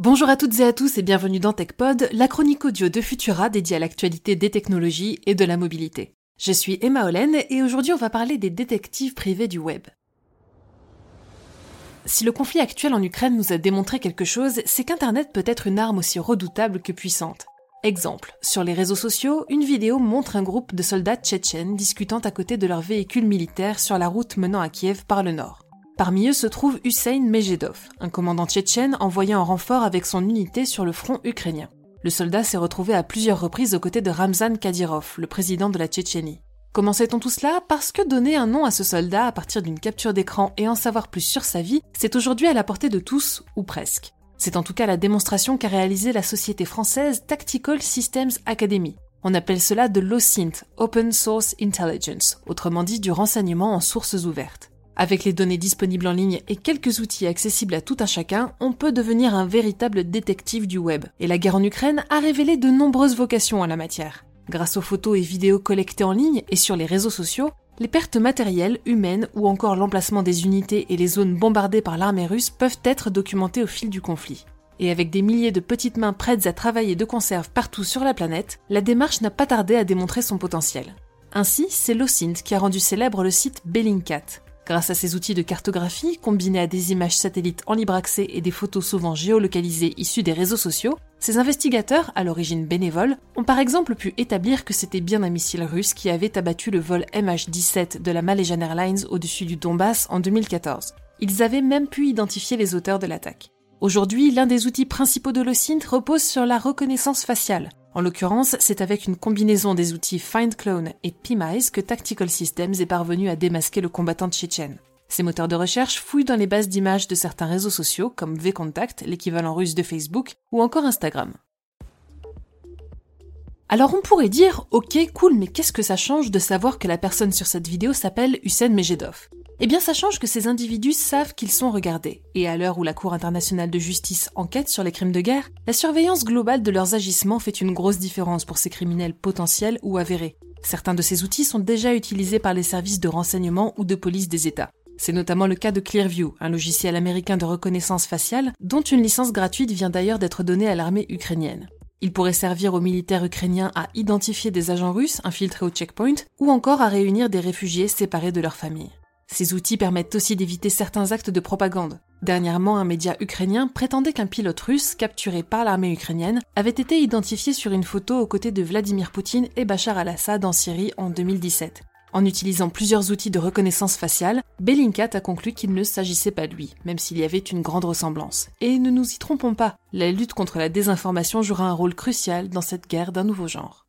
Bonjour à toutes et à tous et bienvenue dans TechPod, la chronique audio de Futura dédiée à l'actualité des technologies et de la mobilité. Je suis Emma Hollen et aujourd'hui on va parler des détectives privés du web. Si le conflit actuel en Ukraine nous a démontré quelque chose, c'est qu'Internet peut être une arme aussi redoutable que puissante. Exemple, sur les réseaux sociaux, une vidéo montre un groupe de soldats tchétchènes discutant à côté de leur véhicule militaire sur la route menant à Kiev par le nord. Parmi eux se trouve Hussein Mejedov, un commandant tchétchène envoyé en renfort avec son unité sur le front ukrainien. Le soldat s'est retrouvé à plusieurs reprises aux côtés de Ramzan Kadyrov, le président de la Tchétchénie. Comment sait-on tout cela? Parce que donner un nom à ce soldat à partir d'une capture d'écran et en savoir plus sur sa vie, c'est aujourd'hui à la portée de tous, ou presque. C'est en tout cas la démonstration qu'a réalisée la société française Tactical Systems Academy. On appelle cela de l'OSINT, Open Source Intelligence, autrement dit du renseignement en sources ouvertes. Avec les données disponibles en ligne et quelques outils accessibles à tout un chacun, on peut devenir un véritable détective du web. Et la guerre en Ukraine a révélé de nombreuses vocations en la matière. Grâce aux photos et vidéos collectées en ligne et sur les réseaux sociaux, les pertes matérielles, humaines ou encore l'emplacement des unités et les zones bombardées par l'armée russe peuvent être documentées au fil du conflit. Et avec des milliers de petites mains prêtes à travailler de conserve partout sur la planète, la démarche n'a pas tardé à démontrer son potentiel. Ainsi, c'est l'OSINT qui a rendu célèbre le site Bellingcat, Grâce à ces outils de cartographie, combinés à des images satellites en libre accès et des photos souvent géolocalisées issues des réseaux sociaux, ces investigateurs, à l'origine bénévoles, ont par exemple pu établir que c'était bien un missile russe qui avait abattu le vol MH17 de la Malaysian Airlines au-dessus du Donbass en 2014. Ils avaient même pu identifier les auteurs de l'attaque. Aujourd'hui, l'un des outils principaux de l'OSINT repose sur la reconnaissance faciale. En l'occurrence, c'est avec une combinaison des outils FindClone et PMISE que Tactical Systems est parvenu à démasquer le combattant tchétchène. Ces moteurs de recherche fouillent dans les bases d'images de certains réseaux sociaux comme VKontakte, l'équivalent russe de Facebook, ou encore Instagram. Alors on pourrait dire, ok, cool, mais qu'est-ce que ça change de savoir que la personne sur cette vidéo s'appelle Hussein Mejedov eh bien, ça change que ces individus savent qu'ils sont regardés. Et à l'heure où la Cour internationale de justice enquête sur les crimes de guerre, la surveillance globale de leurs agissements fait une grosse différence pour ces criminels potentiels ou avérés. Certains de ces outils sont déjà utilisés par les services de renseignement ou de police des États. C'est notamment le cas de Clearview, un logiciel américain de reconnaissance faciale dont une licence gratuite vient d'ailleurs d'être donnée à l'armée ukrainienne. Il pourrait servir aux militaires ukrainiens à identifier des agents russes infiltrés au checkpoint ou encore à réunir des réfugiés séparés de leur famille. Ces outils permettent aussi d'éviter certains actes de propagande. Dernièrement, un média ukrainien prétendait qu'un pilote russe capturé par l'armée ukrainienne avait été identifié sur une photo aux côtés de Vladimir Poutine et Bachar al-Assad en Syrie en 2017. En utilisant plusieurs outils de reconnaissance faciale, Bellingcat a conclu qu'il ne s'agissait pas de lui, même s'il y avait une grande ressemblance. Et ne nous y trompons pas, la lutte contre la désinformation jouera un rôle crucial dans cette guerre d'un nouveau genre.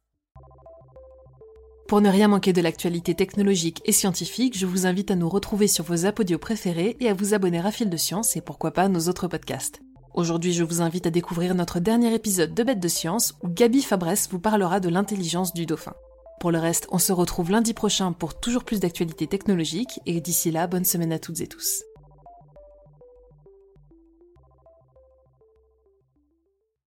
Pour ne rien manquer de l'actualité technologique et scientifique, je vous invite à nous retrouver sur vos apodios préférés et à vous abonner à Fil de Science et pourquoi pas nos autres podcasts. Aujourd'hui, je vous invite à découvrir notre dernier épisode de Bête de Science où Gabi Fabresse vous parlera de l'intelligence du dauphin. Pour le reste, on se retrouve lundi prochain pour toujours plus d'actualités technologiques et d'ici là, bonne semaine à toutes et tous.